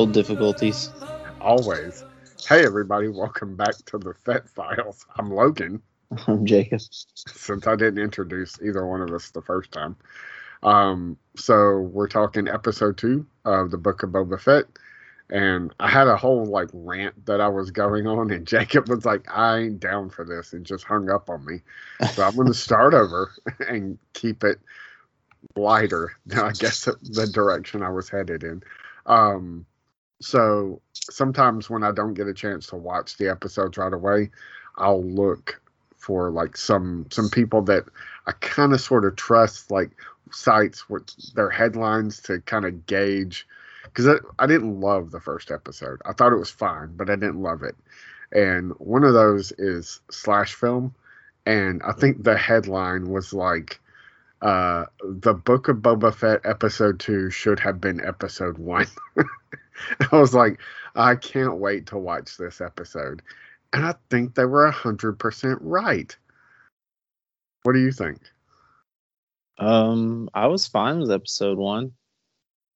Technical difficulties. Always. Hey, everybody, welcome back to the Fett Files. I'm Logan, I'm Jacob. since I didn't introduce either one of us the first time. Um, so we're talking episode two of the Book of Boba Fett. And I had a whole like rant that I was going on, and Jacob was like, I ain't down for this, and just hung up on me. So I'm going to start over and keep it lighter, I guess, the direction I was headed in. Um, so sometimes when I don't get a chance to watch the episodes right away, I'll look for like some some people that I kind of sort of trust, like sites with their headlines to kind of gauge. Because I, I didn't love the first episode. I thought it was fine, but I didn't love it. And one of those is Slash Film. And I think the headline was like, uh, the Book of Boba Fett episode two should have been episode one. I was like, I can't wait to watch this episode. And I think they were 100% right. What do you think? Um, I was fine with episode one.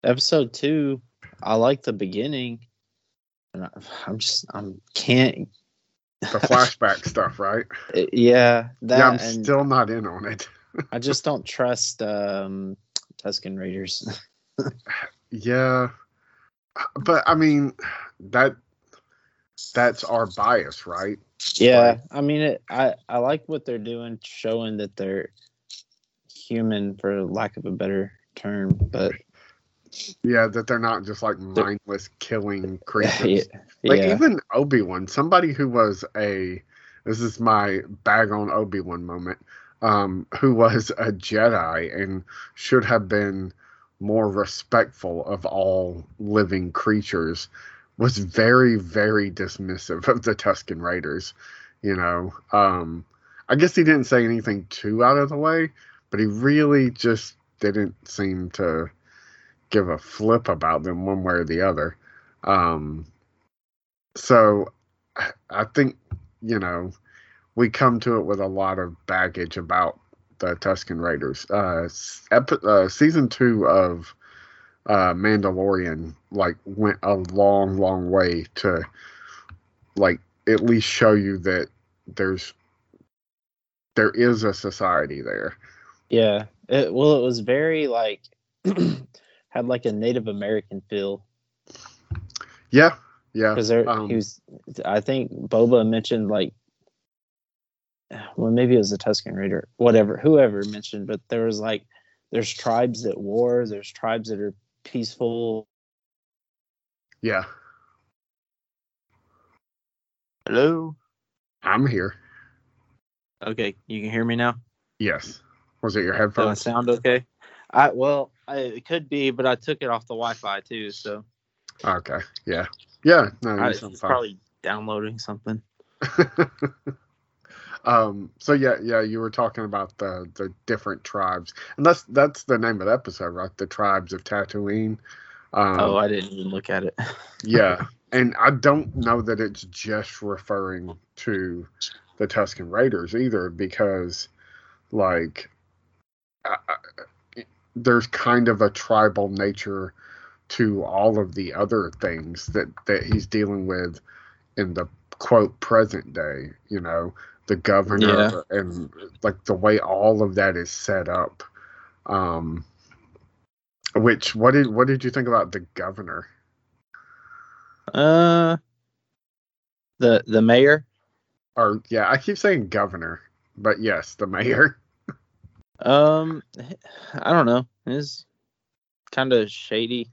Episode two, I like the beginning, and I, I'm just I'm can't. The flashback stuff, right? Yeah, that yeah, I'm still not in on it. I just don't trust um Tusken Raiders. Yeah. But I mean, that that's our bias, right? yeah, Right. I mean it. I I like what they're doing, showing that they're human, for lack of a better term. But Yeah, that they're not just like mindless killing creatures. yeah, Like yeah. even Obi Wan, somebody who was a this is my bag on Obi Wan moment, um, who was a Jedi and should have been more respectful of all living creatures, was very, very dismissive of the Tusken Raiders. You know, um, I guess he didn't say anything too out of the way, but he really just didn't seem to give a flip about them one way or the other. Um, so I- I think you know we come to it with a lot of baggage about the Tusken Raiders. Uh, epi- uh season two of uh, Mandalorian like went a long, long way to like at least show you that there's there is a society there. Yeah. It, well, it was very like had like a Native American feel Yeah, yeah. because there um, he was. I think Boba mentioned like, well, maybe it was a Tusken Raider, whatever, whoever mentioned, but there was like, there's tribes at war, there's tribes that are peaceful. Yeah, Hello. I'm here. Okay, you can hear me now. Yes. Was it your Does headphones? it sound okay? I well, I, it could be, but I took it off the Wi-Fi too, so Okay. Yeah. Yeah. No, I, it's probably downloading something. um. So yeah, yeah. You were talking about the the different tribes, and that's that's the name of the episode, right? The tribes of Tatooine. Um, oh, I didn't even look at it. yeah, and I don't know that it's just referring to the Tusken Raiders either, because like I, I, there's kind of a tribal nature to all of the other things that that he's dealing with in the quote present day. You know, the governor and like the way all of that is set up. Um, which what did what did you think about the governor? Uh, the the mayor. or yeah, I keep saying governor, but yes, the mayor. Um, I don't know. It's kind of shady.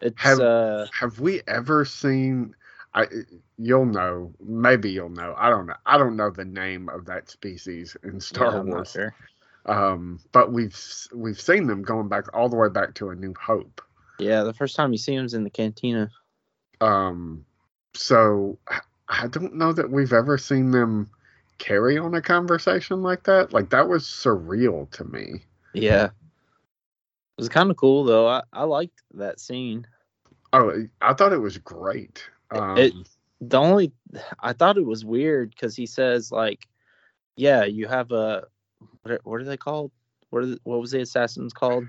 It's Have- uh, Have we ever seen? I you'll know, maybe you'll know. I don't know. I don't know the name of that species in Star yeah, Wars. sure. Um, but we've we've seen them going back all the way back to A New Hope. Yeah, the first time you see him's in the cantina. Um, so I- I don't know that we've ever seen them carry on a conversation like that. Like that was surreal to me. Yeah, it was kind of cool though. I I liked that scene. Oh, I thought it was great. Um, It- The only I thought it was weird because he says like, yeah, you have a what are, what are they called? What are the, what was the assassins called?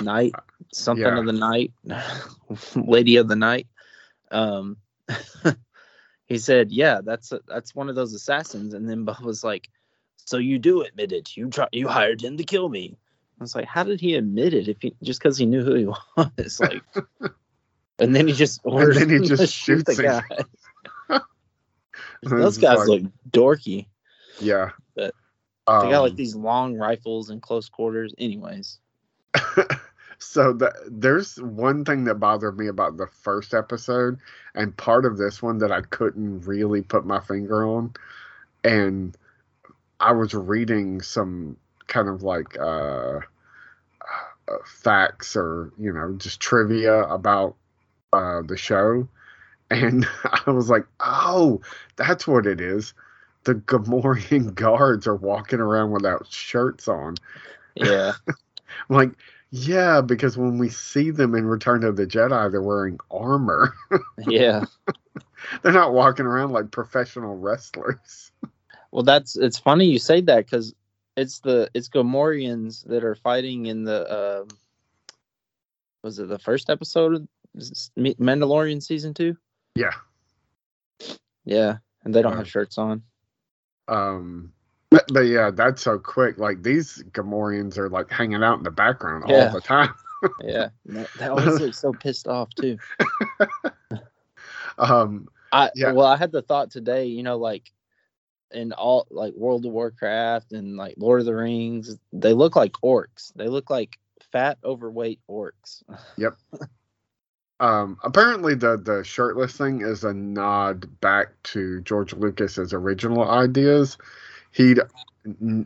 night, something Yeah. of the night, lady of the night. Um, he said, "Yeah, that's that's one of those assassins." And then Bob was like, "So you do admit it? You try, you hired him to kill me?" I was like, "How did he admit it? If he just because he knew who he was, like." And then he just orders then he just shoot the shoots guy. Those guys like- look dorky. Yeah. But They got like Um, these long rifles in close quarters. Anyways, so the, there's one thing that bothered me about the first episode and part of this one that i couldn't really put my finger on and i was reading some kind of like uh, uh facts or you know just trivia about uh the show and i was like oh that's what it is the Gamorrean guards are walking around without shirts on yeah, like, yeah, because when we see them in Return of the Jedi, they're wearing armor. yeah. they're not walking around like professional wrestlers. Well, that's it's funny you say that because it's the it's Gamorreans that are fighting in the um was it the first episode of s- M- Mandalorian season two? Yeah. Yeah, and they don't have shirts on. Um, but, but yeah, that's so quick. Like these Gamorreans are like hanging out in the background Yeah. all the time. Yeah, that, that always looks so pissed off too. Um, I Yeah. well, I had the thought today. You know, like in all like World of Warcraft and like Lord of the Rings, they look like orcs. They look like fat, overweight orcs. Um, apparently the the shirtless thing is a nod back to George Lucas's original ideas. He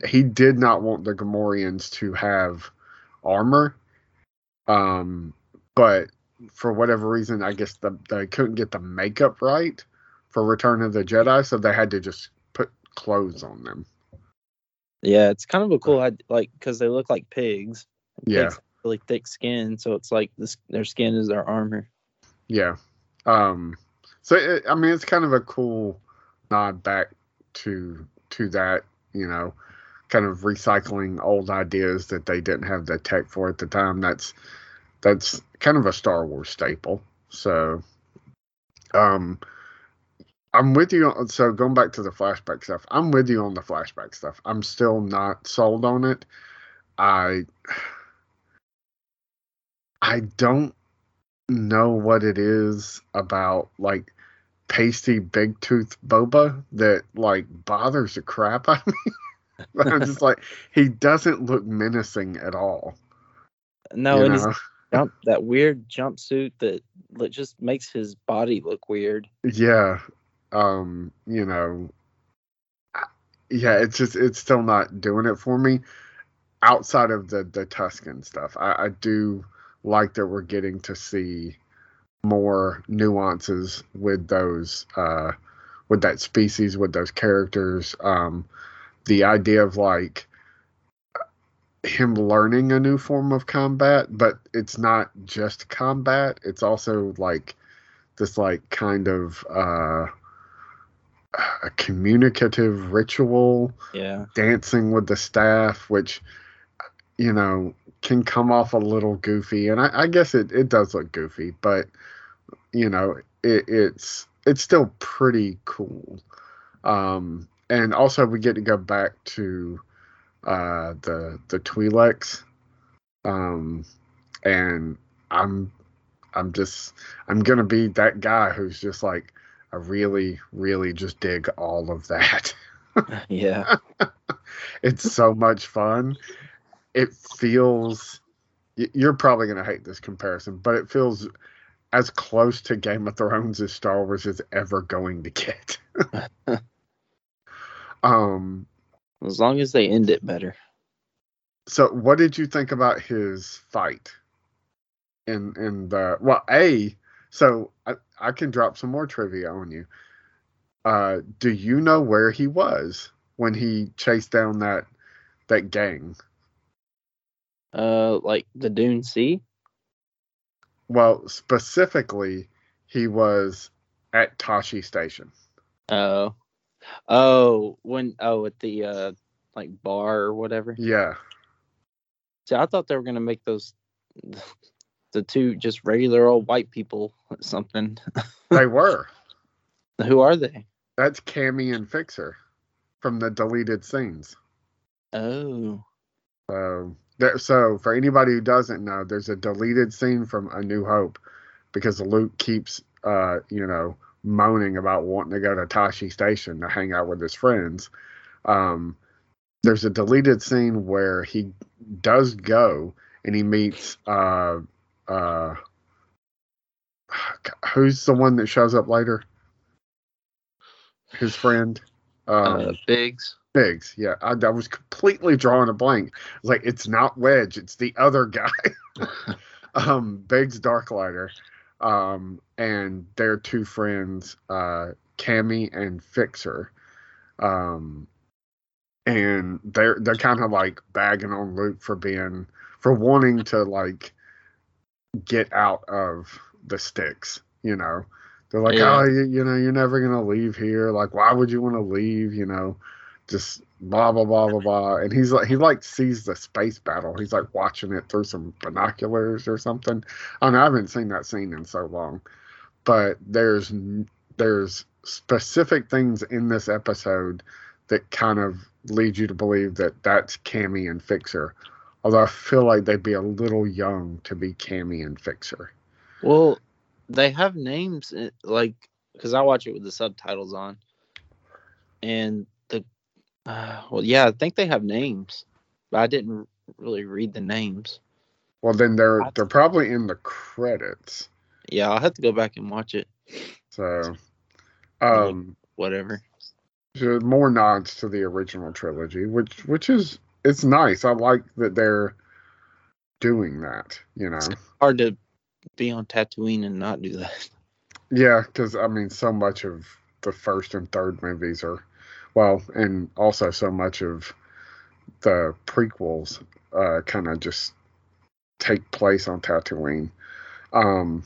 he did not want the Gamorreans to have armor, um, but for whatever reason, I guess the they couldn't get the makeup right for Return of the Jedi, so they had to just put clothes on them. Yeah, it's kind of a cool idea, like because they look like pigs. Yeah. Pigs really thick skin, so it's like this. Their skin is their armor. Yeah. Um so it, I mean it's kind of a cool nod back to to that, you know, kind of recycling old ideas that they didn't have the tech for at the time. That's that's kind of a Star Wars staple. So um I'm with you on so going back to the flashback stuff. I'm with you on the flashback stuff. I'm still not sold on it. I I don't know what it is about like pasty big tooth boba that like bothers the crap out of me. But I'm just like he doesn't look menacing at all. No, and his jump that weird jumpsuit that just makes his body look weird. Yeah. Um, you know, yeah, it's just it's still not doing it for me. Outside of the the Tusken stuff, I, I do like that we're getting to see more nuances with those uh with that species with those characters. Um the idea of like him learning a new form of combat but it's not just combat. It's also like this like kind of uh a communicative ritual Yeah, dancing with the staff which you know can come off a little goofy and i, I guess it, it does look goofy but you know it, it's it's still pretty cool. Um and also we get to go back to uh the the twi'leks. Um and i'm i'm just i'm gonna be that guy who's just like i really really just dig all of that. Yeah, it's so much fun. It feels you're probably going to hate this comparison, but it feels as close to Game of Thrones as Star Wars is ever going to get. um as long as they end it better. so what did you think about his fight in in the well a so I, I can drop some more trivia on you uh do you know where he was when he chased down that that gang Uh, like the Dune Sea. Well, specifically, he was at Tosche Station. Oh, oh, when oh at the uh like bar or whatever. Yeah. See, I thought they were gonna make those the two just regular old white people something. They were. Who are they? That's Camie and Fixer from the deleted scenes. Oh, So, there, so for anybody who doesn't know, there's a deleted scene from A New Hope because Luke keeps, uh, you know, moaning about wanting to go to Tosche Station to hang out with his friends. Um, there's a deleted scene where he does go and he meets, uh, uh, who's the one that shows up later? His friend. Um, uh, Biggs. Biggs, yeah. I, I was completely drawing a blank. Like, it's not Wedge, it's the other guy. um, Biggs Darklighter. Um, and their two friends, uh, Camie and Fixer. Um, and they're they're kind of like bagging on Luke for being for wanting to like get out of the sticks, you know. They're like, Yeah. oh, you, you know, you're never gonna leave here. Like, why would you want to leave? You know, just blah blah blah blah blah. And he's like, he like sees the space battle. He's like watching it through some binoculars or something. I know. I haven't seen that scene in so long, but there's there's specific things in this episode that kind of lead you to believe that that's Camie and Fixer. Although I feel like they'd be a little young to be Camie and Fixer. Well, they have names eh, like because I watch it with the subtitles on, and uh, well, yeah, I think they have names, but I didn't really read the names. Well, then they're they're probably in the credits. Yeah, I'll have to go back and watch it. So, um, Whatever. more nods to the original trilogy, which which is it's nice. I like that they're doing that. You know, Hard to be on Tatooine and not do that. yeah, because I mean, so much of the first and third movies are, well, and also so much of the prequels uh, kind of just take place on Tatooine. Um,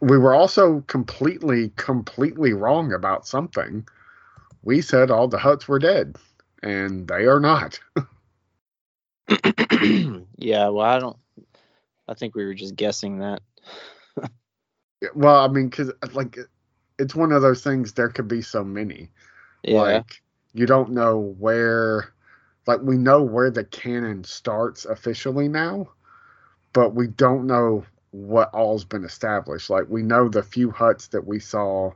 we were also completely, completely wrong about something. We said all the Hutts were dead, and they are not. yeah, well, I don't. I think we were just guessing that. Well, I mean, because like it's one of those things. There could be so many. Yeah, Like you don't know where. Like we know where the canon starts officially now, but we don't know what all's been established. Like we know the few Hutts that we saw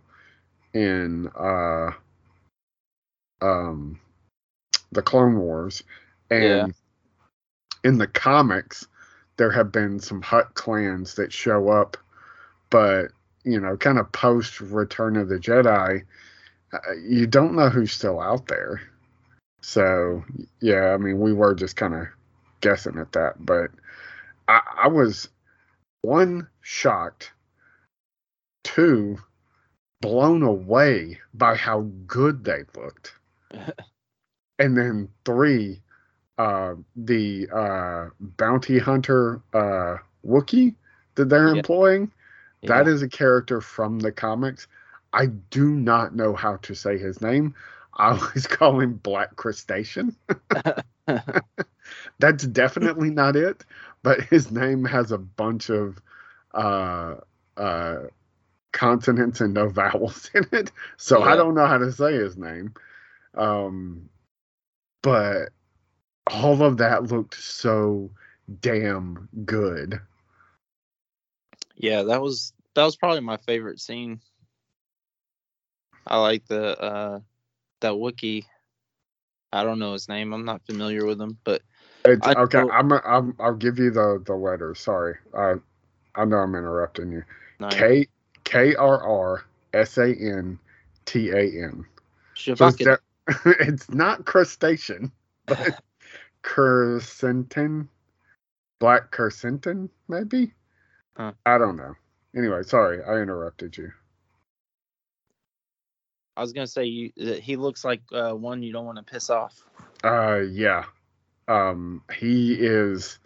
in uh um the Clone Wars and Yeah. in the comics there have been some Hutt clans that show up but you know kind of post return of the Jedi you don't know who's still out there so yeah I mean we were just kind of guessing at that but I, I was one shocked two blown away by how good they looked and then three uh the uh bounty hunter uh Wookiee that they're Yeah. employing that yeah. is a character from the comics i do not know how to say his name. I always call him black crustacean. That's definitely not it but his name has a bunch of uh uh consonants and no vowels in it. So i don't know how to say his name. Um but all of that looked so damn good. Yeah, that was that was probably my favorite scene. I like the uh that Wookiee. I don't know his name. I'm not familiar with him, but it's I okay I'm, I'm i'll give you the the letters sorry i i know i'm interrupting you no, k k r r s a n t a n it's not crustacean, but Krrsantan, black Krrsantan, maybe. Huh. I don't know. Anyway, sorry, I interrupted you. I was gonna say you, he looks like uh, one you don't want to piss off. Uh, yeah. Um, he is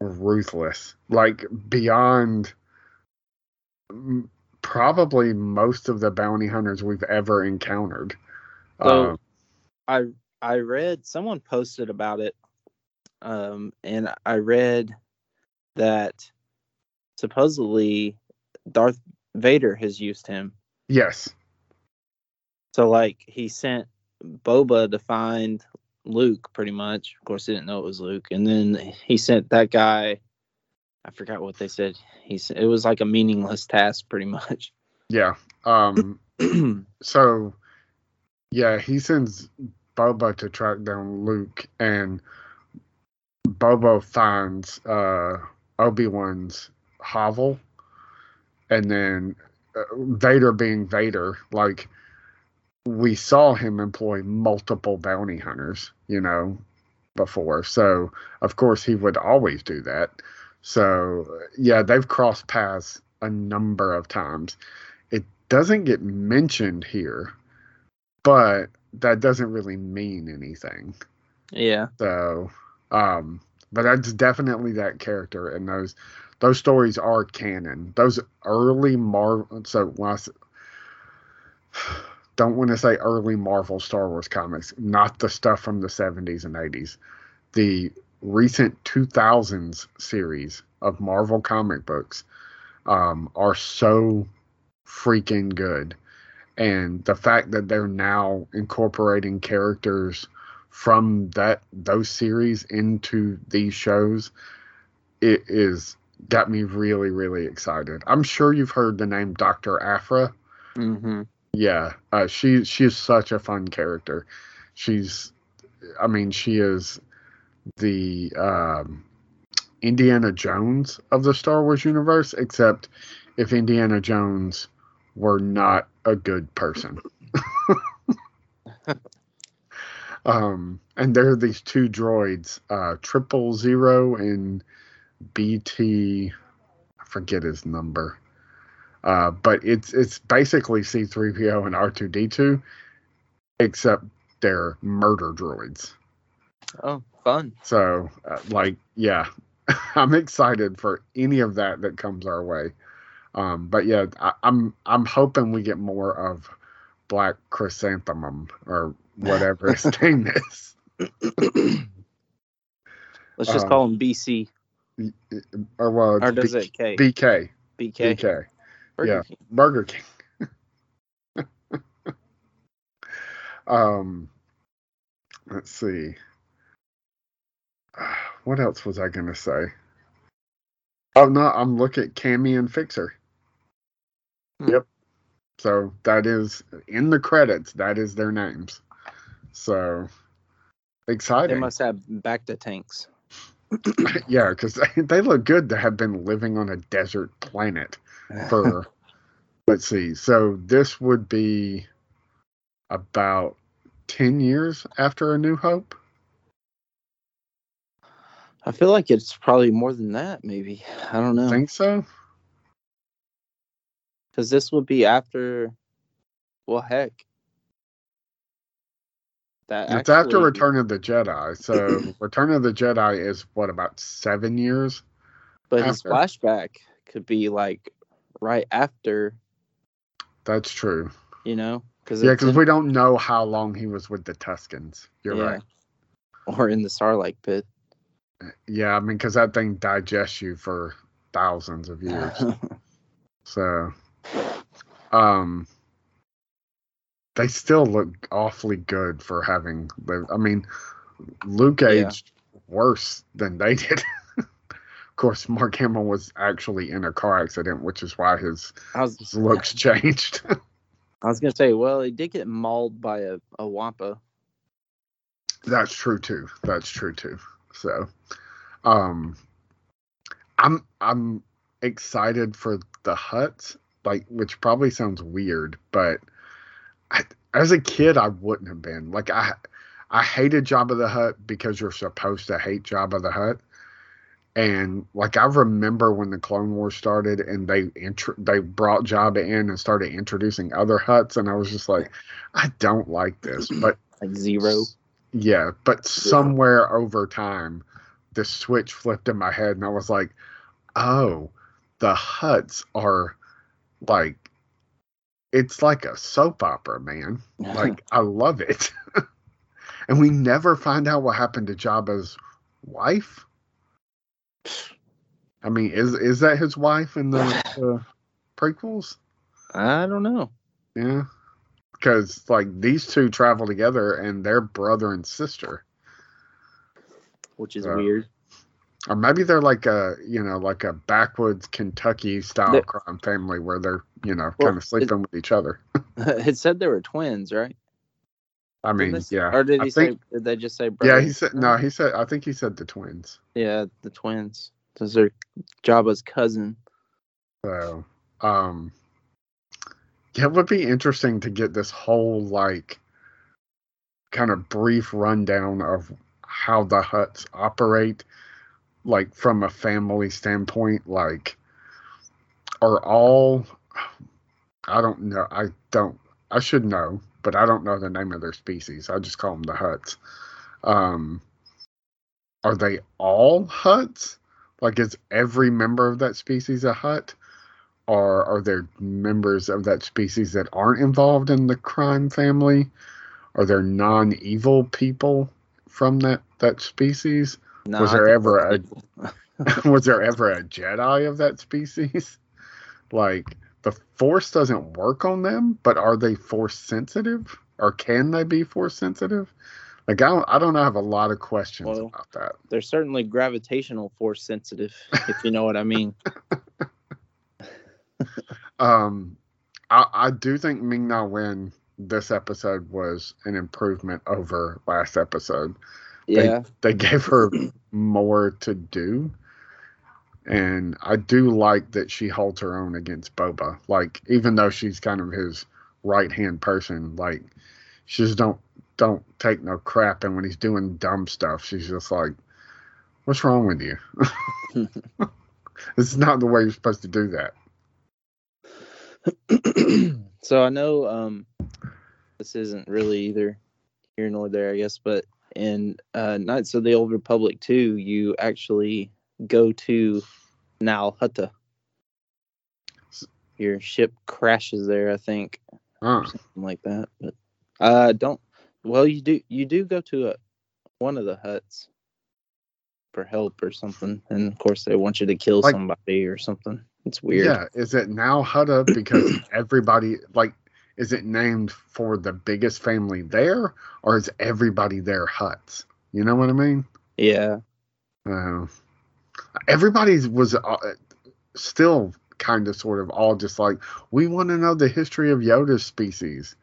ruthless, like beyond probably most of the bounty hunters we've ever encountered. So- Um, I I read someone posted about it, um, and I read that supposedly Darth Vader has used him. Yes. So like he sent Boba to find Luke pretty much. Of course he didn't know it was Luke. And then he sent that guy I forgot what they said. He said it was like a meaningless task pretty much. Yeah. Um so yeah, he sends Boba to track down Luke and Boba finds uh Obi-Wan's hovel and then uh, Vader being Vader, like we saw him employ multiple bounty hunters, you know, before. So, of course, he would always do that. So, yeah, they've crossed paths a number of times. It doesn't get mentioned here, but that doesn't really mean anything. Yeah. So, um, but that's definitely that character, and those those stories are canon. Those early Marvel, so when I don't want to say early Marvel Star Wars comics, not the stuff from the 70s and 80s. The recent 2000s series of Marvel comic books um, are so freaking good. And the fact that they're now incorporating characters from that those series into these shows, it is got me really really excited. I'm sure you've heard the name Doctor Aphra. Mm-hmm. Yeah, uh, she she is such a fun character. She's, I mean, she is the um, Indiana Jones of the Star Wars universe, except if Indiana Jones were not a good person. um, and there are these two droids, uh, Triple Zero and BT. I forget his number. Uh, but it's it's basically C3PO and R2D2, except they're murder droids. Oh, fun! So, uh, like, yeah, I'm excited for any of that that comes our way. Um, but yeah, I, I'm I'm hoping we get more of Black Chrysanthemum or whatever his name is. Let's just um, call him BC. Or well, or does B- it K? BK. BK. BK. Burger yeah, King. Burger King. um, let's see. What else was I gonna say? Oh no, I'm looking at Camie and Fixer. Hmm. Yep. So that is in the credits. That is their names. So exciting. They must have bacta tanks. yeah, because they look good to have been living on a desert planet for let's see. So this would be about 10 years after A New Hope. I feel like it's probably more than that, maybe. I don't know. Think so? Because this would be after, well, heck. That it's actually... after Return of the Jedi. So Return of the Jedi is what about seven years? But after? his flashback could be like right after. That's true. You know, because yeah, because we don't know how long he was with the Tuskens. You're yeah. right. Or in the Sarlacc pit. Yeah, I mean, because that thing digests you for thousands of years. so, um, they still look awfully good for having lived. I mean, Luke aged yeah. worse than they did. Of course, Mark Hamill was actually in a car accident, which is why his, was, his looks changed. I was gonna say, well, he did get mauled by a, a wampa. That's true too. That's true too. So, um, I'm I'm excited for the Hutts, like which probably sounds weird, but I, as a kid, I wouldn't have been like I I hated Jabba the Hutt because you're supposed to hate Jabba the Hutt and like I remember when the Clone Wars started and they intro- they brought Jabba in and started introducing other Hutts, and I was just like, I don't like this. But like zero. Yeah, but somewhere over time, the switch flipped in my head, and I was like, oh, the Hutts are like, it's like a soap opera, man. Like I love it. and we never find out what happened to Jabba's wife I mean, is is that his wife in the, the prequels? I don't know. Yeah, because like these two travel together and they're brother and sister, which is Uh, weird. or maybe they're like a you know like a backwoods Kentucky style They're- crime family where they're you know Well, kind of sleeping with each other. it said they were twins, right? I mean, say- yeah. Or did I he think- say? Did they just say? Brothers? Yeah, he said no. He said I think he said the twins. Yeah, the twins. Those are Jabba's cousin. So, um, yeah, it would be interesting to get this whole like kind of brief rundown of how the Hutts operate, like from a family standpoint. Like, are all I don't know. I don't. I should know, but I don't know the name of their species. I just call them the Hutts. Um, are they all Hutts? Like, is every member of that species a Hutt? Or are there members of that species that aren't involved in the crime family? Are there non evil people from that, that species? No, Was there ever a- Was there ever a Jedi of that species? Like, the Force doesn't work on them, but are they Force sensitive? Or can they be Force sensitive? Like, I don't, I don't know. I have a lot of questions Well, about that. They're certainly gravitational force sensitive, if you know what I mean. Um, I, I do think Ming Na Wen this episode was an improvement over last episode. They- Yeah, They gave her more to do, and I do like that she holds her own against Boba. Like, even though she's kind of his right hand person, like she just don't don't take no crap. And when he's doing dumb stuff, she's just like, "What's wrong with you? this is not the way you're supposed to do that." so I know um, this isn't really either here nor there, I guess, but in uh, Knights of the Old Republic 2, you actually go to Nal Hutta. Your ship crashes there, I think, Huh. something like that. But uh, don't. Well, you do. You do go to a, one of the Hutts for help or something, and of course they want you to kill Like- somebody or something. It's weird. Yeah, is it Nal Hutta because everybody like is it named for the biggest family there or is everybody there Hutts? You know what I mean? Yeah. Uh, everybody's was uh, still kind of sort of all just like we want to know the history of Yoda's species.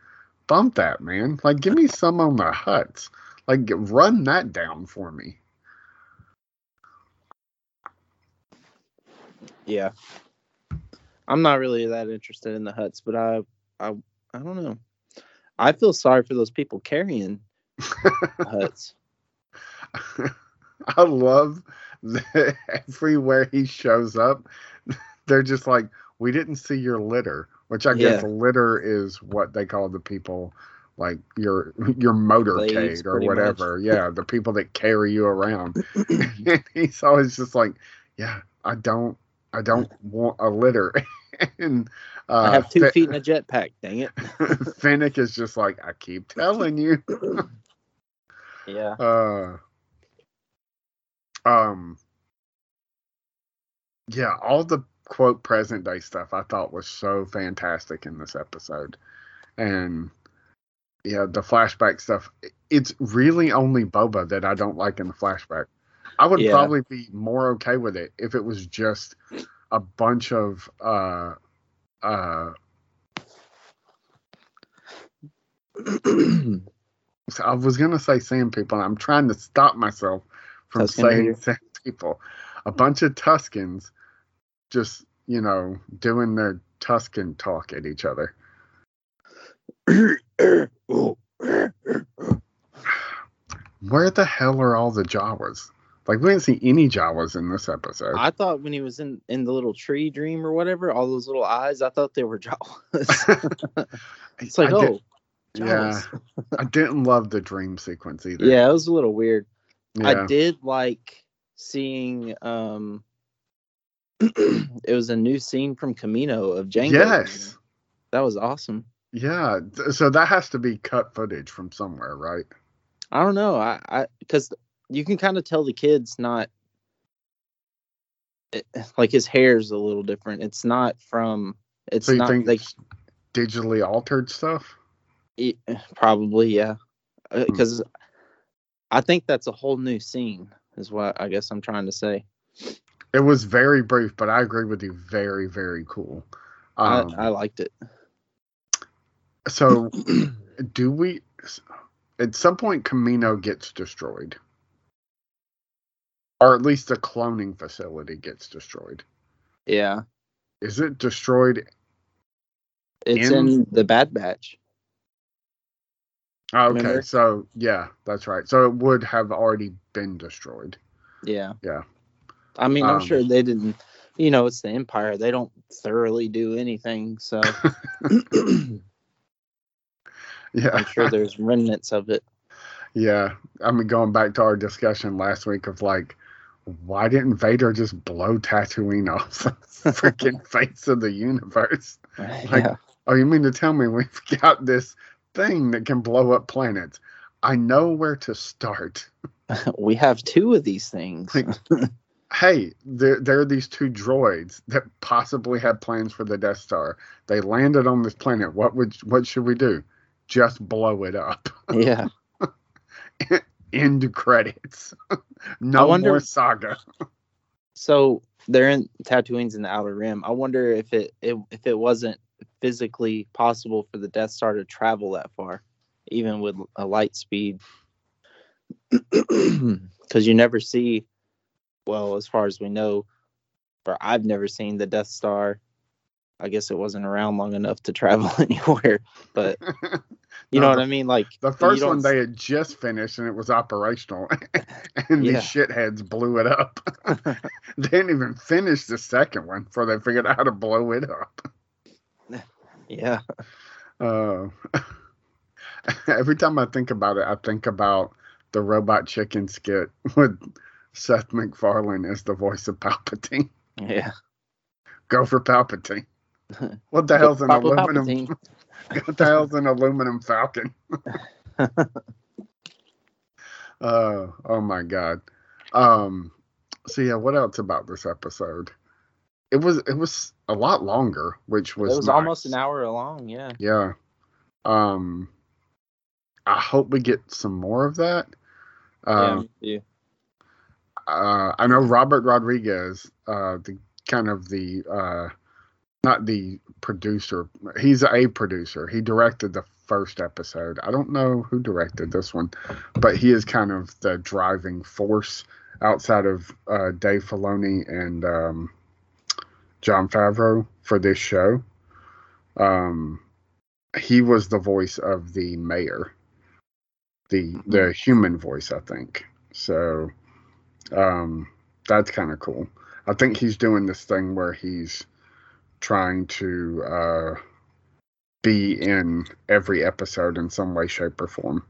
Bump that, man. Like give me some on the Hutts. Like run that down for me. Yeah. I'm not really that interested in the Hutts, but I I I don't know. I feel sorry for those people carrying Hutts. I love that everywhere he shows up, they're just like, we didn't see your litter, which I guess Yeah. litter is what they call the people like your your motorcade or whatever. Yeah, the people that carry you around. and he's always just like, yeah, I don't, I don't want a litter. and uh, I have two Fe- feet in a jetpack, dang it. Fennec is just like, I keep telling you. Yeah. Uh, um, yeah, all the quote present day stuff I thought was so fantastic in this episode, and yeah, the flashback stuff. It's really only Boba that I don't like in the flashback. I would Yeah. probably be more okay with it if it was just a bunch of uh uh I was gonna say sand people. and I'm trying to stop myself from saying Raider. people. A bunch of Tuskens just, you know, doing their Tusken talk at each other. Where the hell are all the Jawas? Like we didn't see any Jawas in this episode. I thought when he was in in the little tree dream or whatever, all those little eyes, I thought they were Jawas. it's like, I did- oh, yeah, I didn't love the dream sequence either. Yeah, it was a little weird. I did like seeing um it was a new scene from Kamino of Jango. Yes. That was awesome. Yeah, so that has to be cut footage from somewhere, right? I don't know. I I because you can kind of tell the kids not it, like his hair's a little different. It's not from. It's So not like digitally altered stuff? it, probably yeah, Hmm. I think that's a whole new scene. Is what I guess I'm trying to say. It was very brief, but I agree with you. Very, very cool. Um, I, I liked it. so, do we? At some point, Kamino gets destroyed, or at least the cloning facility gets destroyed. Yeah, Is it destroyed? it's In- in the Bad Batch. Okay, Remember? so yeah, that's right. So it would have already been destroyed. Yeah. Yeah. I mean, I'm Um, sure they didn't. You know, it's the Empire. They don't thoroughly do anything, so Yeah, I'm sure there's remnants of it. yeah. I mean, going back to our discussion last week of like, why didn't Vader just blow Tatooine off the freaking face of the universe? Like, yeah. Oh, you mean to tell me we've got this thing that can blow up planets? I know where to start. we have two of these things. Like, hey, there, there are these two droids that possibly had plans for the Death Star. They landed on this planet. What would what should we do? Just blow it up. yeah. End credits. no wonder- more saga. So they're in Tatooine's in the Outer Rim. I wonder if it, it if it wasn't physically possible for the Death Star to travel that far, even with a light speed. Because you never see, well, as far as we know, or I've never seen the Death Star. I guess it wasn't around long enough to travel anywhere, but you No, know what I mean. Like The first one they had just finished and it was operational, and Yeah. these shitheads blew it up. they didn't even finish the second one before they figured out how to blow it up. Yeah, Uh, every time I think about it, I think about the robot chicken skit with Seth MacFarlane as the voice of Palpatine. yeah. Go for Palpatine. What the hell's an aluminum? Palpatine. What the hell's an aluminum falcon? uh, oh my god. Um, so yeah, what else about this episode? It was it was a lot longer, which was It was nice. almost an hour long. Yeah. Yeah. Um, I hope we get some more of that. Um, yeah. me uh, I know Robert Rodriguez, uh, the kind of the uh, not the producer. He's a producer. He directed the first episode. I don't know who directed this one, but he is kind of the driving force outside of uh, Dave Filoni and um, Jon Favreau for this show. Um, he was the voice of the mayor, the the human voice, I think. So um, that's kind of cool. I think he's doing this thing where he's trying to uh, be in every episode in some way, shape, or form.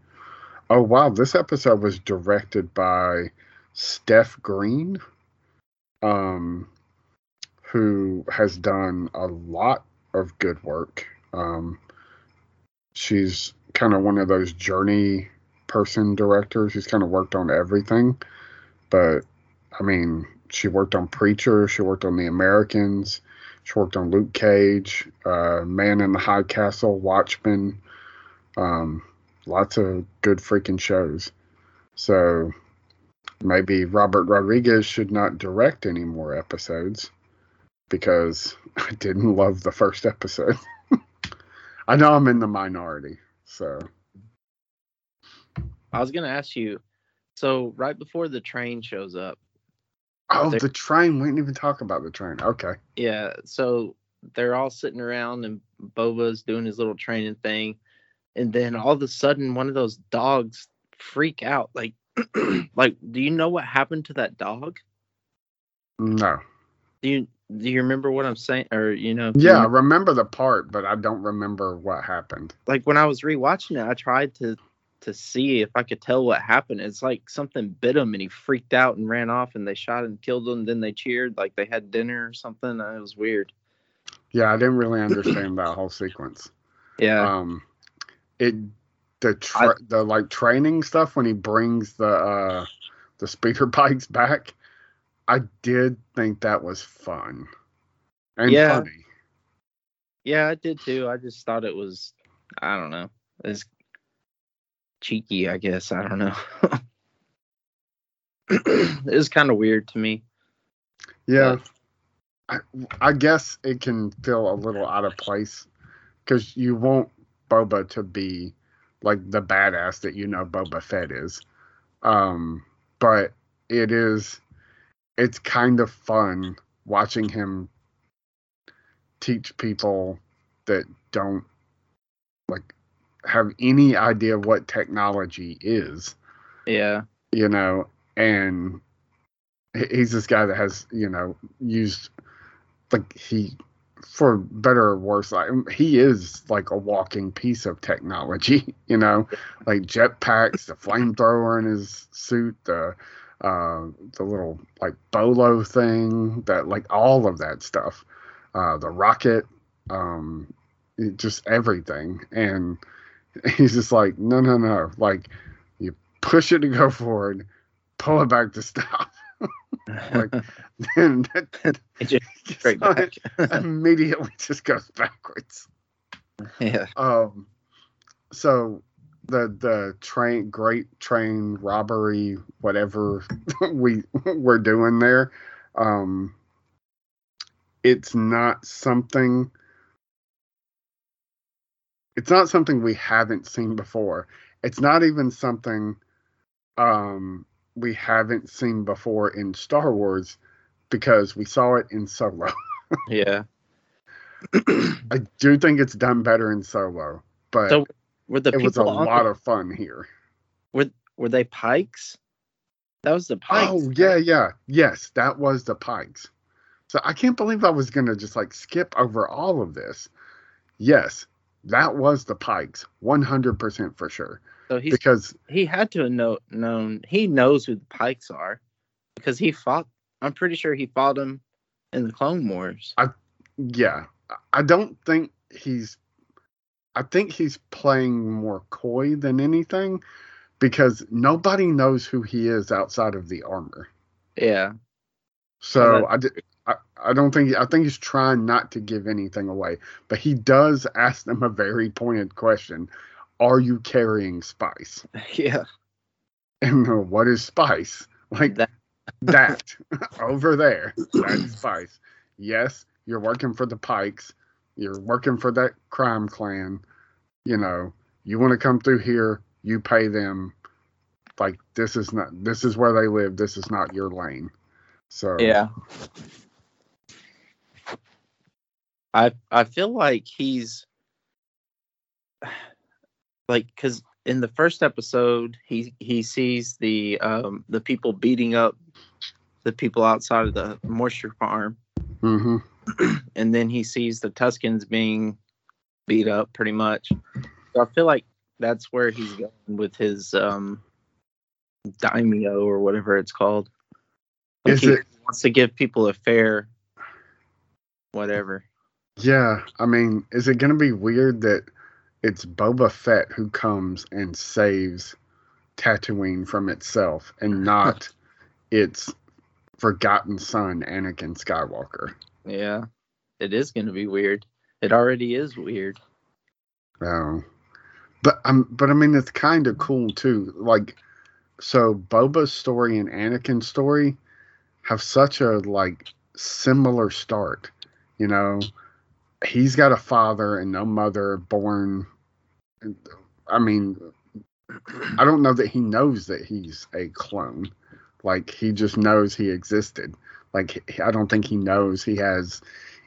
Oh wow, this episode was directed by Steph Green, um, who has done a lot of good work. Um, she's kind of one of those journey person directors. She's kind of worked on everything, but I mean, she worked on Preacher. She worked on The Americans. She worked on Luke Cage, uh, Man in the High Castle, Watchmen. Um, lots of good freaking shows. So maybe Robert Rodriguez should not direct any more episodes because I didn't love the first episode. I know I'm in the minority, so I was gonna ask you. So right before the train shows up, oh, the train. We didn't even talk about the train. Okay, yeah. So they're all sitting around, and Boba's doing his little training thing, and then all of a sudden, one of those dogs freak out. Like, like, do you know what happened to that dog? no, Do you do you remember what I'm saying? Or you know? do you yeah, I remember- the part, but I don't remember what happened. like when I was rewatching it, I tried to to see if I could tell what happened. It's like something bit him and he freaked out and ran off and they shot and killed him. Then they cheered like they had dinner or something. It was weird. Yeah, I didn't really understand that whole sequence. Yeah. Um, it the tra- the like training stuff when he brings the uh the speeder bikes back. I did think that was fun and Yeah. funny. Yeah, I did too. I just thought it was, I don't know, it's cheeky. I guess I don't know. it was kind of weird to me. Yeah. I, I guess it can feel a little out of place because you want Boba to be like the badass that you know Boba Fett is. Um, but it is, it's kind of fun watching him teach people that don't like have any idea what technology is Yeah, you know, and he's this guy that has, you know, used like he, for better or worse, like he is like a walking piece of technology, you know, like jetpacks, the flamethrower in his suit, the uh, the little like bolo thing, that like all of that stuff, uh, the rocket, um, it- just everything, and he's just like, no, no, no, like you push it to go forward, pull it back to stop. Like, and that It just straight back. immediately just goes backwards. yeah, Um, so the the train, great train robbery, whatever we we're doing there, um, it's not something. It's not something we haven't seen before. It's not even something um, we haven't seen before in Star Wars because we saw it in Solo. yeah. I do think it's done better in Solo, but So were the it was a lot the- of fun here. were were they pikes? That was the oh, pikes. Oh yeah, yeah, yes, that was the Pikes. So I can't believe I was gonna just like skip over all of this. Yes, that was the Pikes, one hundred percent for sure. So he's Because he had to have know, known he knows who the pikes are because he fought. I'm pretty sure he fought them in the Clone Wars. I yeah, I don't think he's. I think he's playing more coy than anything, because nobody knows who he is outside of the armor. Yeah, So I, I I don't think I think he's trying not to give anything away, but he does ask them a very pointed question: Are you carrying spice? yeah. And uh, what is spice? Like That- that over there, that's spice. Yes, you're working for the Pikes. You're working for that crime clan. You know, you want to come through here, you pay them. Like this is not this is where they live. This is not your lane. So Yeah. I I feel like he's like cuz in the first episode he he sees the um the people beating up the people outside of the moisture farm hmm and then he sees the Tuskens being beat up pretty much. So I feel like that's where he's going with his um daimyo or whatever it's called. Like Is he it- wants to give people a fair whatever. Yeah, I mean, is it going to be weird that it's Boba Fett who comes and saves Tatooine from itself and not its forgotten son, Anakin Skywalker? Yeah. It is gonna be weird. It already is weird. Oh, but um, but I mean, it's kind of cool too. Like, so Boba's story and Anakin's story have such a like similar start. You know, he's got a father and no mother, born. I mean, I don't know that he knows that he's a clone. Like he just knows he existed. Like I don't think he knows he has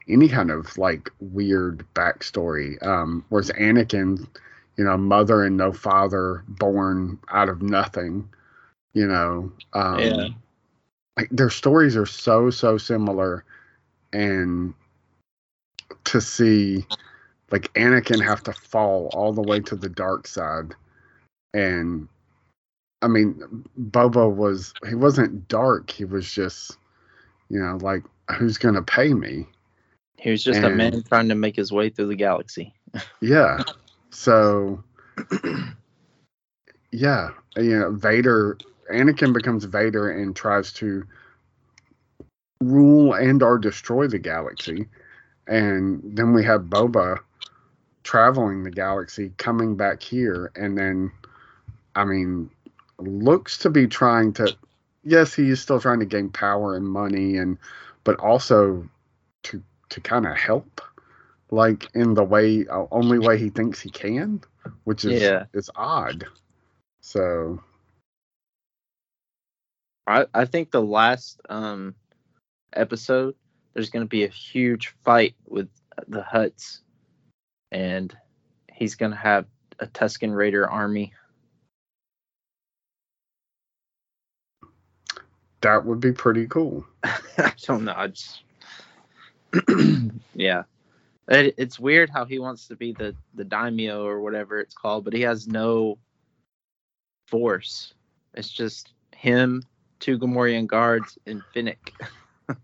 any kind of like weird backstory. Um, whereas Anakin, you know, mother and no father, born out of nothing. You know, um, Yeah. like their stories are so so similar, and to see like Anakin have to fall all the way to the dark side, and I mean, Boba was he wasn't dark. He was just, you know, like who's gonna pay me? He was just a man trying to make his way through the galaxy. Yeah. So, yeah, you know, Vader, Anakin becomes Vader and tries to rule and or destroy the galaxy. And then we have Boba traveling the galaxy, coming back here, and then, I mean, looks to be trying to. Yes, he is still trying to gain power and money, and but also to to kind of help, like in the way uh, only way he thinks he can, which is Yeah. is odd. So I, I think the last um episode there's going to be a huge fight with the Hutts, and he's going to have a Tusken Raider army. That would be pretty cool. I don't know. I just yeah. It, it's weird how he wants to be the the daimyo or whatever it's called, but he has no force. It's just him, two Gamorrean guards, and Fennec.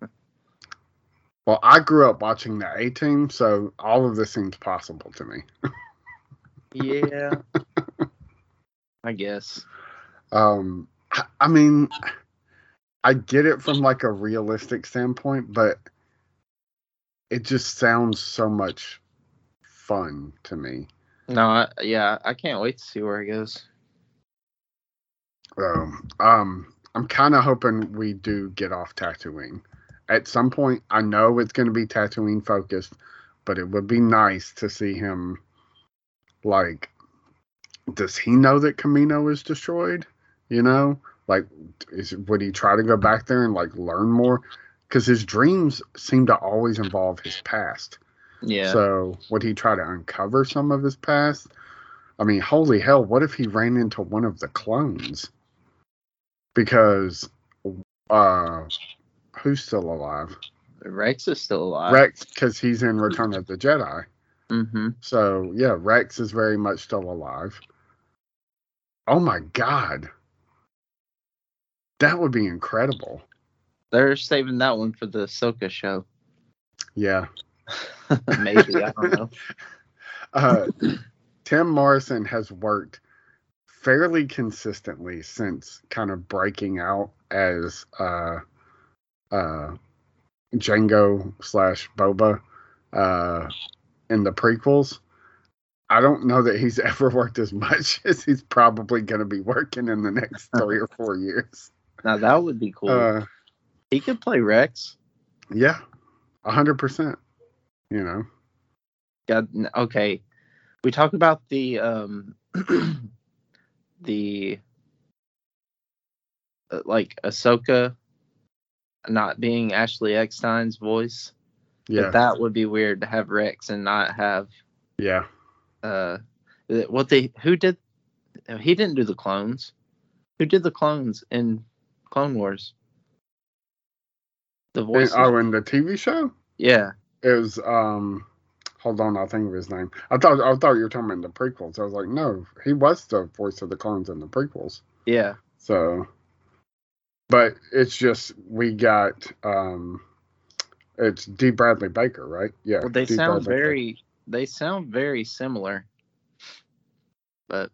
Well, I grew up watching the A Team, so all of this seems possible to me. Yeah. I guess. Um, I, I mean, I get it from like a realistic standpoint, but it just sounds so much fun to me. No, I, yeah, I can't wait to see where it goes. Um, um, I'm kind of hoping we do get off Tatooine at some point. I know it's going to be Tatooine focused, but it would be nice to see him. Like, does he know that Kamino is destroyed? You know, like, is would he try to go back there and like learn more? Because his dreams seem to always involve his past. Yeah. So would he try to uncover some of his past? I mean, holy hell, what if he ran into one of the clones? Because uh who's still alive? Rex is still alive. Rex, because he's in Return of the Jedi. Mm-hmm. So yeah, Rex is very much still alive. Oh my god. That would be incredible. They're saving that one for the Ahsoka show. Yeah. Maybe I don't know. uh, Tem Morrison has worked fairly consistently since kind of breaking out as uh, uh, Jango slash Boba uh, in the prequels. I don't know that he's ever worked as much as he's probably going to be working in the next three or four years. Now that would be cool. Uh, he could play Rex. yeah, a hundred percent. You know, God, okay. We talk about the um the uh, like Ahsoka not being Ashley Eckstein's voice. yeah, But that would be weird to have Rex and not have yeah. uh what they who did he didn't do the clones. Who did the clones in Clone Wars? The voice. oh, in the TV show. yeah. It was um hold on, I'll think of his name. I thought I thought you were talking about the prequels. I was like, no, he was the voice of the clones in the prequels. Yeah. So but it's just we got um it's Dee Bradley Baker, right? Yeah. Well, they D. sound Bradley Baker. very they sound very similar. But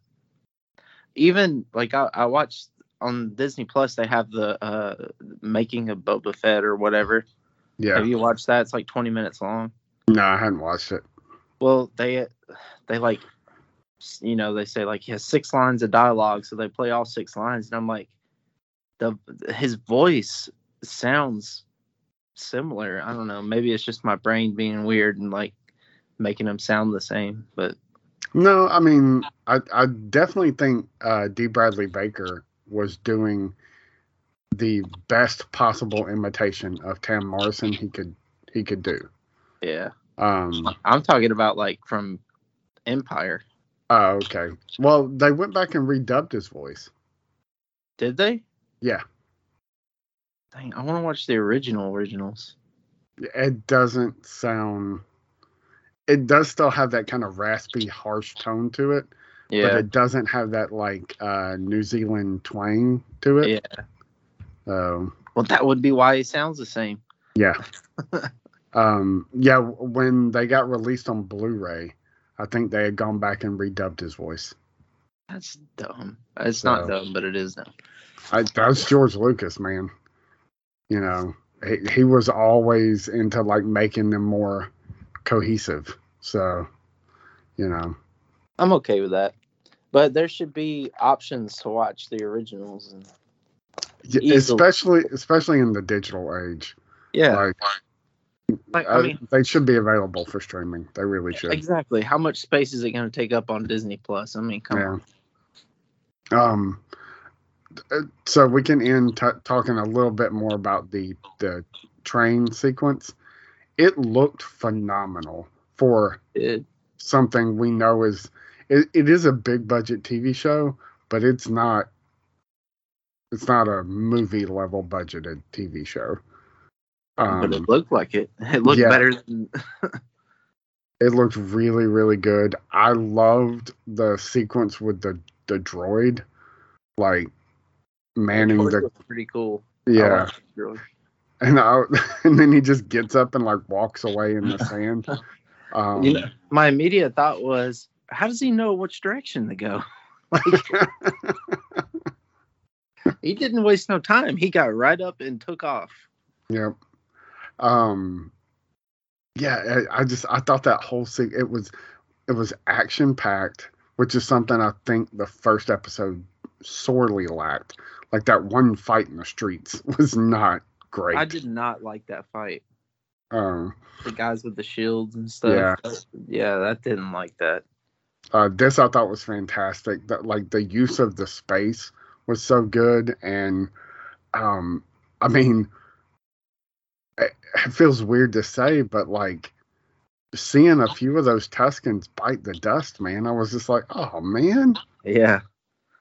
even like I, I watched on Disney Plus, they have the uh making of Boba Fett or whatever. Yeah. Have you watched that? It's like twenty minutes long. No, I hadn't watched it. Well, they they like you know they say like he has six lines of dialogue, so they play all six lines, and I'm like, the his voice sounds similar. I don't know. Maybe it's just my brain being weird and like making them sound the same. But No, I mean, I, I definitely think uh, Dee Bradley Baker was doing the best possible imitation of Tem Morrison he could he could do. yeah, Um, I'm talking about like from Empire. oh, okay. Well, they went back and redubbed his voice. Did they? Yeah, Dang, I want to watch the original originals. it doesn't sound. It does still have that kind of raspy, harsh tone to it, but it doesn't have that like uh, New Zealand twang to it. yeah. So Well, that would be why it sounds the same. Yeah. um, yeah, when they got released on Blu-ray, I think they had gone back and redubbed his voice. That's dumb. It's not dumb, but it is dumb. I, that's George Lucas, man. You know, he, he was always into like making them more cohesive. So, you know, I'm okay with that. But there should be options to watch the originals and Yeah, especially especially in the digital age. yeah, Like, like, uh, I mean they should be available for streaming. They really should. exactly. How much space is it going to take up on Disney Plus? I mean, come Yeah. on. Um, uh, so we can end t- talking a little bit more about the the train sequence. It looked phenomenal for It, something we know is it, it is a big budget TV show, but it's not it's not a movie level budgeted TV show. but Um, it looked like it. It looked yeah. better than it looked really really good. I loved the sequence with the the droid, like manning It the pretty cool. Yeah. and I, and then he just gets up and like walks away in the sand. Um, You know, my immediate thought was, how does he know which direction to go? like He didn't waste no time. He got right up and took off. yep. Um, yeah, I, I just I thought that whole scene it was it was action packed, which is something I think the first episode sorely lacked. Like that one fight in the streets was not great. I did not like that fight. Um, The guys with the shields and stuff. Yeah. yeah, that didn't like that. Uh, this I thought was fantastic. That like the use of the space was so good, and um, I mean, it, it feels weird to say, but like seeing a few of those Tuskens bite the dust, man, I was just like, oh man, Yeah,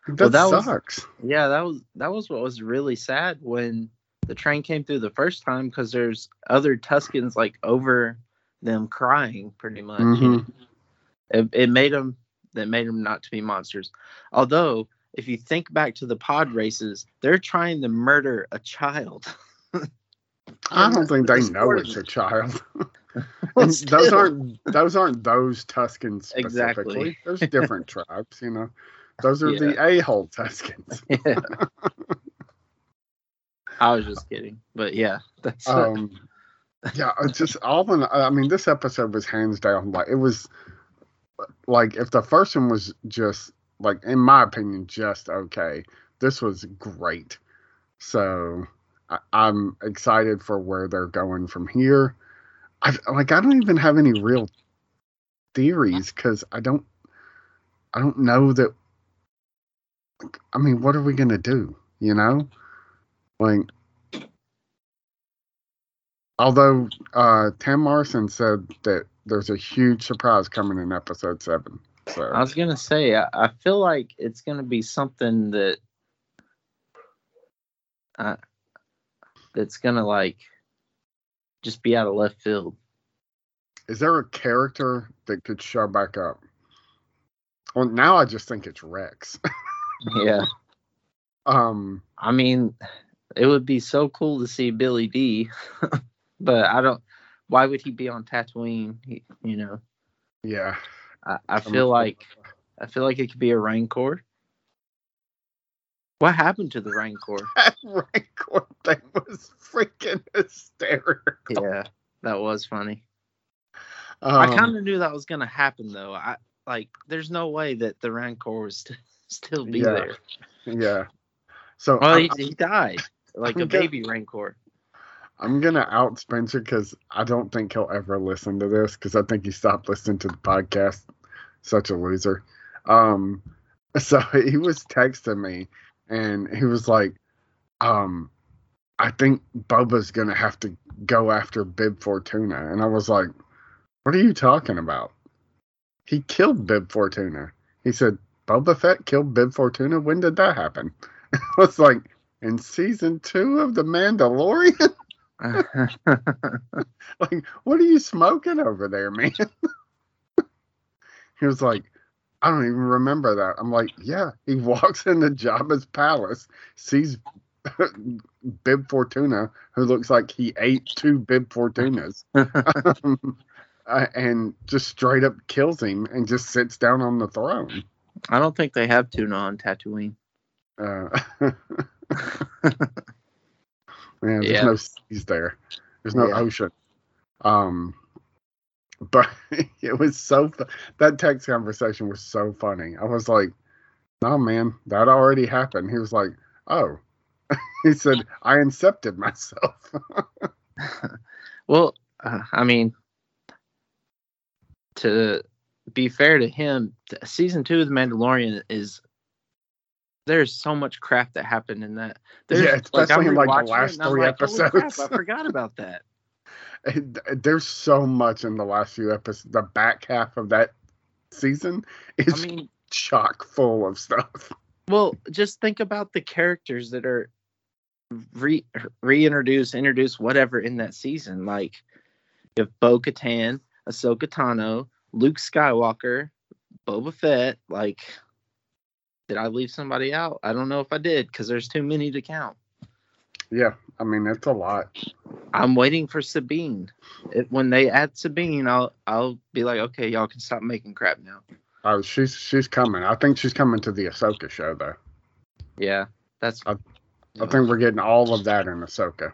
that, Well, that was- sucks. yeah, that was that was what was really sad when the train came through the first time because there's other Tuskens like over them crying pretty much. Mhm. It, it made them that made them not to be monsters. Although, if you think back to the pod races, they're trying to murder a child. I don't think they know it's a child. Well, those aren't those aren't those Tuskens specifically. Exactly. There's different tribes, you know. Those are Yeah. the a-hole Tuskens. Yeah. I was just kidding, but yeah, that's um yeah it's just all in i mean this episode was hands down like it was like if the first one was just like in my opinion just okay this was great. So I, i'm excited for where they're going from here. I like i don't even have any real theories because i don't i don't know that i mean what are we gonna do you know? Like Although uh, Tem Morrison said that there's a huge surprise coming in episode seven. So I was gonna say, I, I feel like it's gonna be something that, uh, that's gonna like, just be out of left field. is there a character that could show back up? Well, now I just think it's Rex. Yeah, um, I mean, it would be so cool to see Billy Dee, but I don't. Why would he be on Tatooine? He, you know, yeah. I, I feel like I feel like it could be a Rancor. What happened to the Rancor? that Rancor thing was freaking hysterical. Yeah, that was funny. Um, I kind of knew that was gonna happen though. I like, there's no way that the Rancor was st- still be Yeah. there. yeah. So Well, I'm, he, he died like I'm a gonna- baby Rancor. I'm gonna out Spencer because I don't think he'll ever listen to this because I think he stopped listening to the podcast. Such a loser. Um, so he was texting me and he was like, um, I think Boba's gonna have to go after Bib Fortuna, and I was like, What are you talking about? He killed Bib Fortuna. He said Boba Fett killed Bib Fortuna. When did that happen? I was like, in season two of The Mandalorian. like, what are you smoking over there, man? he was like, I don't even remember that. I'm like, yeah. He walks into Jabba's palace, sees Bib Fortuna, who looks like he ate two Bib Fortunas, um, uh, and just straight up kills him and just sits down on the throne. I don't think they have tuna on Tatooine. Uh, Man, there's Yeah. no seas there. There's no Yeah. ocean. Um, but it was so fu- that text conversation was so funny. I was like, "No, man, that already happened." He was like, "Oh," he said, "I incepted myself." Well, uh, I mean, to be fair to him, season two of The Mandalorian is there's so much crap that happened in that. There's, Yeah, especially in, like, the last three like, "Holy crap, episodes." I forgot about that. Uh, there's so much in the last few episodes. The back half of that season is I mean, chock full of stuff. well, just think about the characters that are re reintroduced, introduced, whatever in that season. Like you have Bo Katan, Ahsoka Tano, Luke Skywalker, Boba Fett. Like, did I leave somebody out? I don't know if I did because there's too many to count. Yeah, I mean it's a lot. I'm waiting for Sabine. It, when they add Sabine, I'll I'll be like, okay, y'all can stop making crap now. Oh, she's she's coming. I think she's coming to the Ahsoka show though. Yeah, that's. I- I think we're getting all of that in Ahsoka.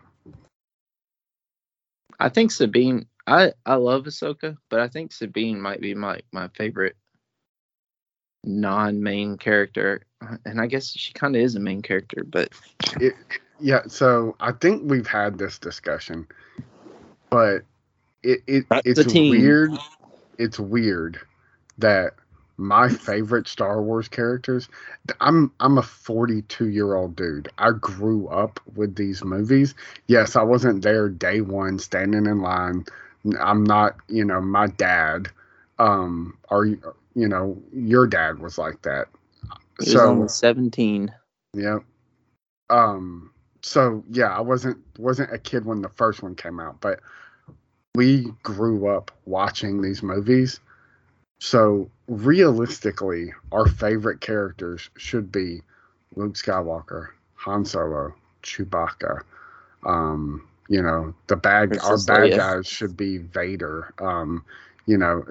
I think Sabine. I I love Ahsoka, but I think Sabine might be my my favorite non-main character, and I guess she kind of is a main character, but Yeah, so I think we've had this discussion, but it, it it's weird. It's weird that my favorite Star Wars characters. I'm I'm a 42 year old dude. I grew up with these movies. Yes, I wasn't there day one, standing in line. I'm not, you know, my dad. Um, or you know, your dad was like that. was So only 17. Yeah. Um. So yeah, I wasn't wasn't a kid when the first one came out, but we grew up watching these movies. So realistically, our favorite characters should be Luke Skywalker, Han Solo, Chewbacca. Um, you know, the bad our bad Leia. guys should be Vader. Um, you know,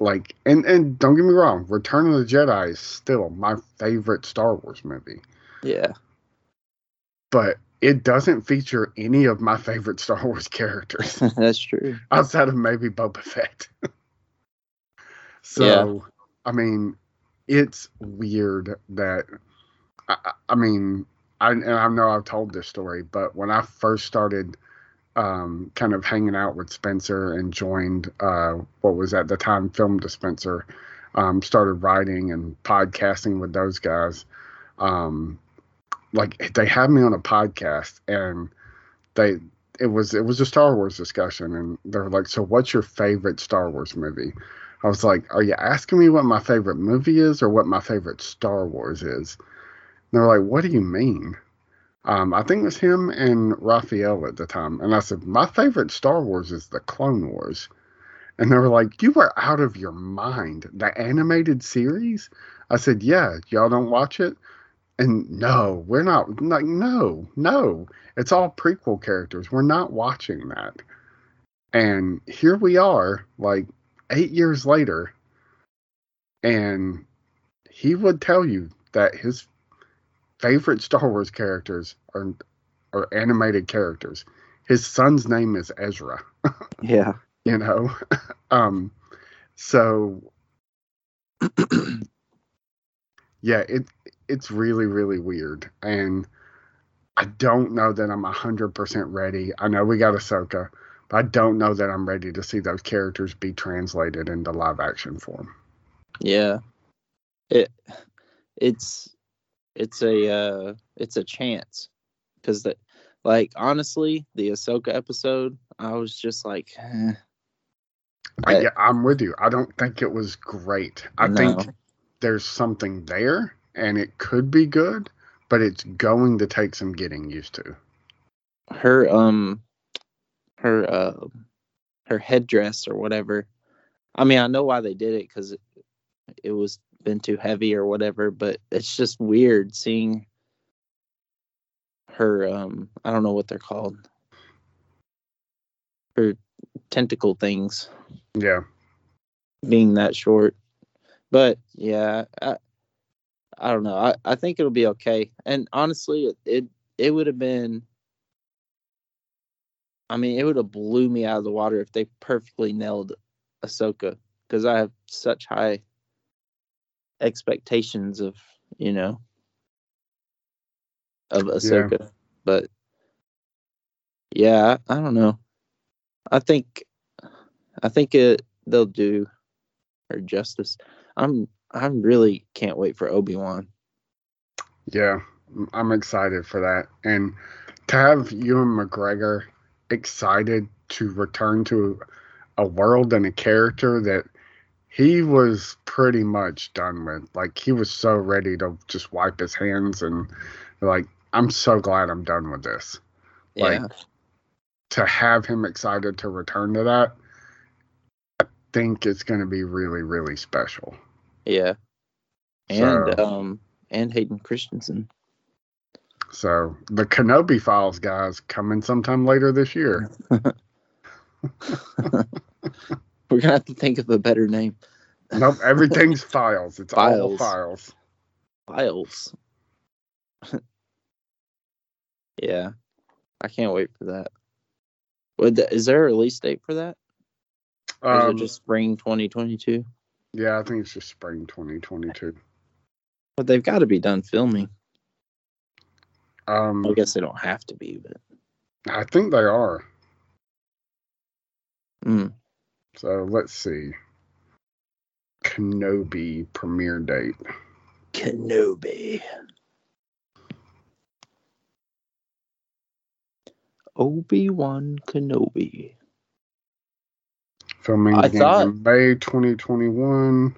like and and don't get me wrong, Return of the Jedi is still my favorite Star Wars movie Yeah. but it doesn't feature any of my favorite Star Wars characters That's true. outside of maybe Boba Fett. so, I mean, it's weird that I, I- I mean, I, and I know I've told this story, but when I first started um, kind of hanging out with Spencer and joined uh, what was at the time Film Dispenser, um, started writing and podcasting with those guys. Um, like they had me on a podcast and they it was it was a Star Wars discussion and they were like, So what's your favorite Star Wars movie? I was like, Are you asking me what my favorite movie is or what my favorite Star Wars is? They're like, What do you mean? Um, I think it was him and Raphael at the time. And I said, My favorite Star Wars is the Clone Wars. And they were like, You are out of your mind. The animated series? I said, Yeah, y'all don't watch it? And no, we're not like no, no. It's all prequel characters. We're not watching that. And here we are, like eight years later, and he would tell you that his favorite Star Wars characters are are animated characters. His son's name is Ezra Yeah. you know um so yeah it it's really really weird and i don't know that i'm 100% ready i know we got ahsoka but i don't know that i'm ready to see those characters be translated into live action form Yeah. It it's it's a uh it's a chance. The like honestly, the Ahsoka episode, I was just like eh, I, yeah, i'm with you. I don't think it was great. I No. think there's something there and it could be good but it's going to take some getting used to. Her um her uh her headdress or whatever. I mean, I know why they did it cuz it, it was been too heavy or whatever, but it's just weird seeing her um I don't know what they're called. Her tentacle things yeah being that short. But yeah, I, I don't know. I, I think it'll be okay. And honestly, it it, it would have been I mean, it would have blew me out of the water if they perfectly nailed Ahsoka because I have such high expectations of you know of Ahsoka. But yeah, I, I don't know. I think I think it they'll do her justice. I'm I'm really can't wait for Obi Wan. Yeah, I'm excited for that. And to have Ewan McGregor excited to return to a world and a character that he was pretty much done with. Like he was so ready to just wipe his hands and like I'm so glad I'm done with this. Like Yeah, to have him excited to return to that, I think it's going to be really really special. yeah, and So- um and Hayden Christensen. So the Kenobi Files guys coming sometime later this year. We're gonna have to think of a better name. Nope, everything's files. It's all Files. files. Files. yeah, I can't wait for that. Would the, is there a release date for that? Or is Um, it just spring 2022? yeah, I think it's just spring 2022. But they've got to be done filming. Um, I guess they don't have to be, but I think they are. mm, So let's see. Kenobi premiere date. Kenobi. Obi Wan Kenobi. Filming I began thought- in May 2021.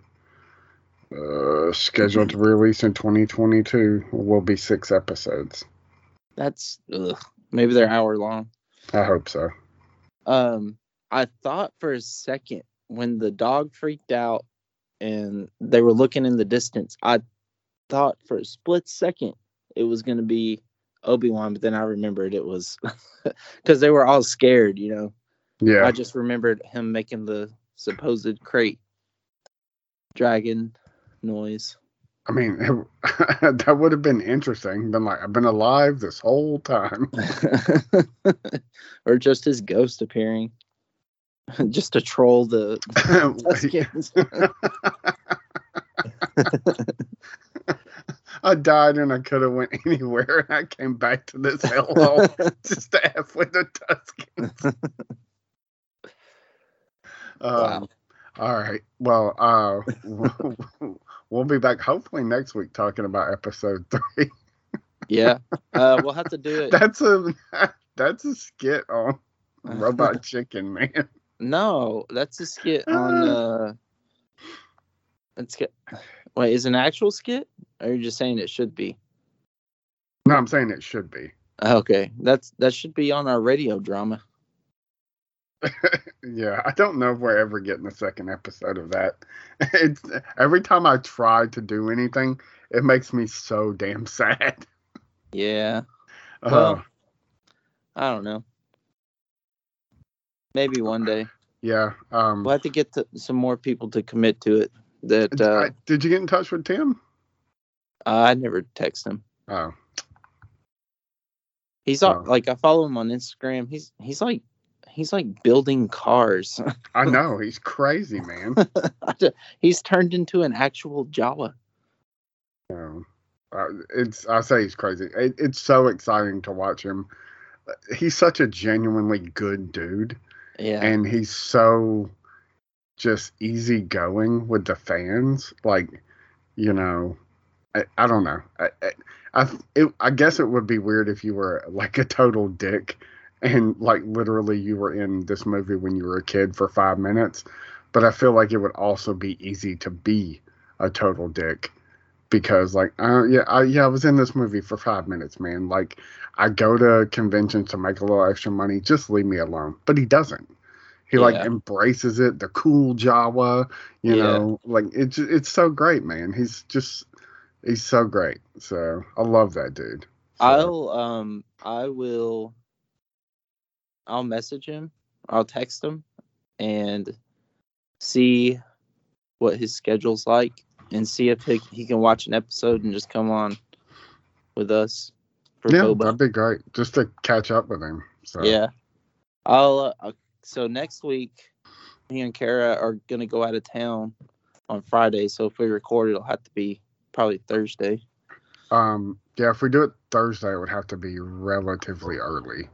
Uh, scheduled to release in 2022. Will be six episodes. That's ugh, maybe they're hour long. I hope so. Um, I thought for a second when the dog freaked out and they were looking in the distance, I thought for a split second it was going to be Obi Wan, but then I remembered it was because they were all scared, you know. Yeah. I just remembered him making the supposed crate dragon noise. I mean, it, that would have been interesting. Been like, I've been alive this whole time. or just his ghost appearing just to troll the Tuskens. I died and I could have went anywhere, and I came back to this hellhole just to F with the Tuskens. Um, Wow. All right. Well, uh, we'll, we'll be back hopefully next week talking about episode three. yeah. Uh, we'll have to do it. That's a that's a skit on Robot Chicken Man. No, that's a skit on uh let's get wait, is it an actual skit? Or are you just saying it should be? No, I'm saying it should be. Okay. That's that should be on our radio drama. Yeah, I don't know if we're ever getting a second episode of that. It's every time I try to do anything, it makes me so damn sad. Yeah. Uh, Well, I don't know. Maybe one day. yeah. Um, We'll have to get to some more people to commit to it. That did, uh, I- did you get in touch with Tim? I never text him. Oh, He's Oh. like I follow him on Instagram. He's he's like he's like building cars. I know he's crazy, man. he's turned into an actual Jawa. Um, uh, it's I say he's crazy. It, it's so exciting to watch him. He's such a genuinely good dude, Yeah. and he's so just easygoing with the fans. Like, you know, I, I don't know. I I, it, I guess it would be weird if you were like a total dick and like literally you were in this movie when you were a kid for five minutes. But I feel like it would also be easy to be a total dick because like uh, yeah I, yeah I was in this movie for five minutes man. Like I go to conventions to make a little extra money just leave me alone. But he doesn't. He like embraces it the cool Jawa you Yeah. know? Like it's it's so great man. He's just he's so great. So I love that dude. So, I'll um I will I'll message him. I'll text him and see what his schedule's like and see if he, he can watch an episode and just come on with us for yeah Boba. that'd be great just to catch up with him so Yeah. I'll. Uh, so next week, me and Kara are gonna go out of town on Friday. So if we record, it'll have to be probably Thursday. Um, yeah, if we do it Thursday, it would have to be relatively early.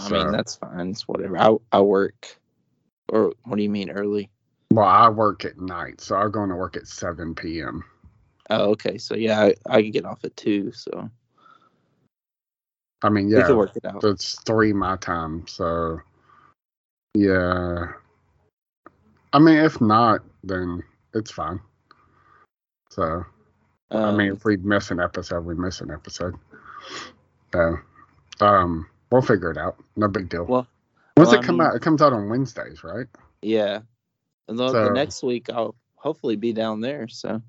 I mean, that's fine. It's whatever. I I work. Or what do you mean early? Well, I work at night, so I'm going to work at 7 p.m. Oh, okay. So yeah, I, I can get off at two. So I mean, yeah, we can work it out. it's three my time, so yeah. I mean, if not, then it's fine. So I mean, Um, if we miss an episode, we miss an episode. So, um, we'll figure it out. No big deal. well, When's well, it I come mean- out? It comes out on Wednesdays, right? yeah. And the, So- the next week, I'll hopefully be down there. So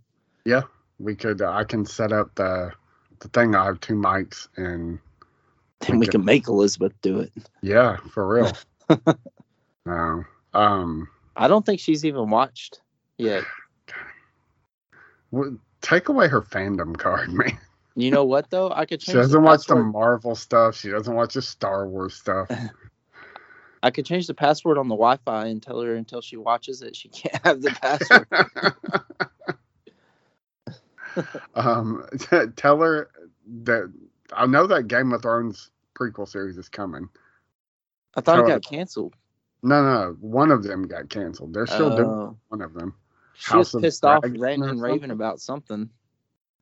yeah, We could. Uh, I can set up the the thing. I have two mics, and then we Okay. can make Elizabeth do it. yeah, for real. no. Um. I don't think she's even watched yet. w- Take away her fandom card, man. You know what though? I could She change. the doesn't watch the. Marvel stuff. She doesn't watch the Star Wars stuff. I could change the password on the Wi-Fi and tell her until she watches it, she can't have the password. um, t- tell her that I know that Game of Thrones prequel series is coming. I thought Tell it her- got canceled. No, no, one of them got canceled. They're still doing Oh. one of them. She was House of pissed off, ranting and raving about something.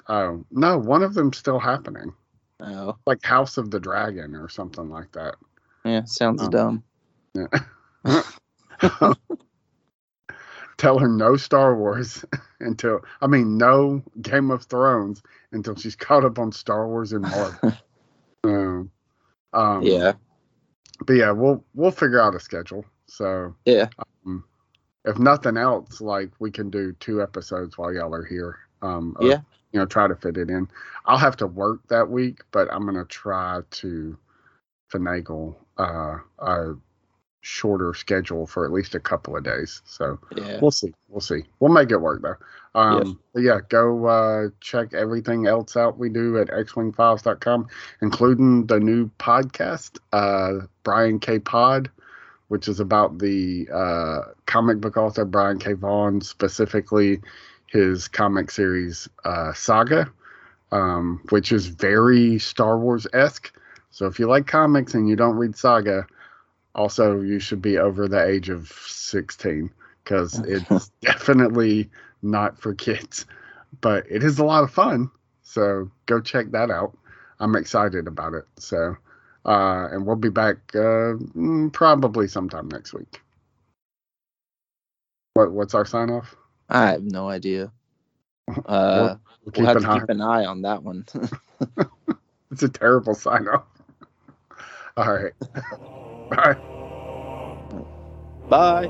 Oh no, one of them's still happening, Oh, like House of the Dragon or something like that. yeah, sounds Oh. dumb. Tell her no Star Wars until I mean no Game of Thrones until she's caught up on Star Wars and Marvel. um, um, yeah, but yeah, we'll we'll figure out a schedule. So yeah, if nothing else, like we can do two episodes while y'all are here. Um, or, Yeah. You know, try to fit it in. I'll have to work that week, but I'm gonna try to finagle uh, a shorter schedule for at least a couple of days. So yeah. we'll see. We'll see. We'll make it work though. Um, but yeah, go uh, check everything else out we do at xwingfiles.com, including the new podcast, uh, Brian K. Pod, which is about the uh, comic book author Brian K. Vaughan, specifically his comic series uh, Saga, um, which is very Star Wars esque. So if you like comics and you don't read Saga, also you should be over the age of 16 because it's definitely not for kids, but it is a lot of fun. So go check that out. I'm excited about it. So, uh, and we'll be back uh, mm, probably sometime next week. What what's our sign off? I have no idea. Uh, We'll we'll have to eye- keep an eye on that one. It's a terrible sign off. All right. Bye. Bye.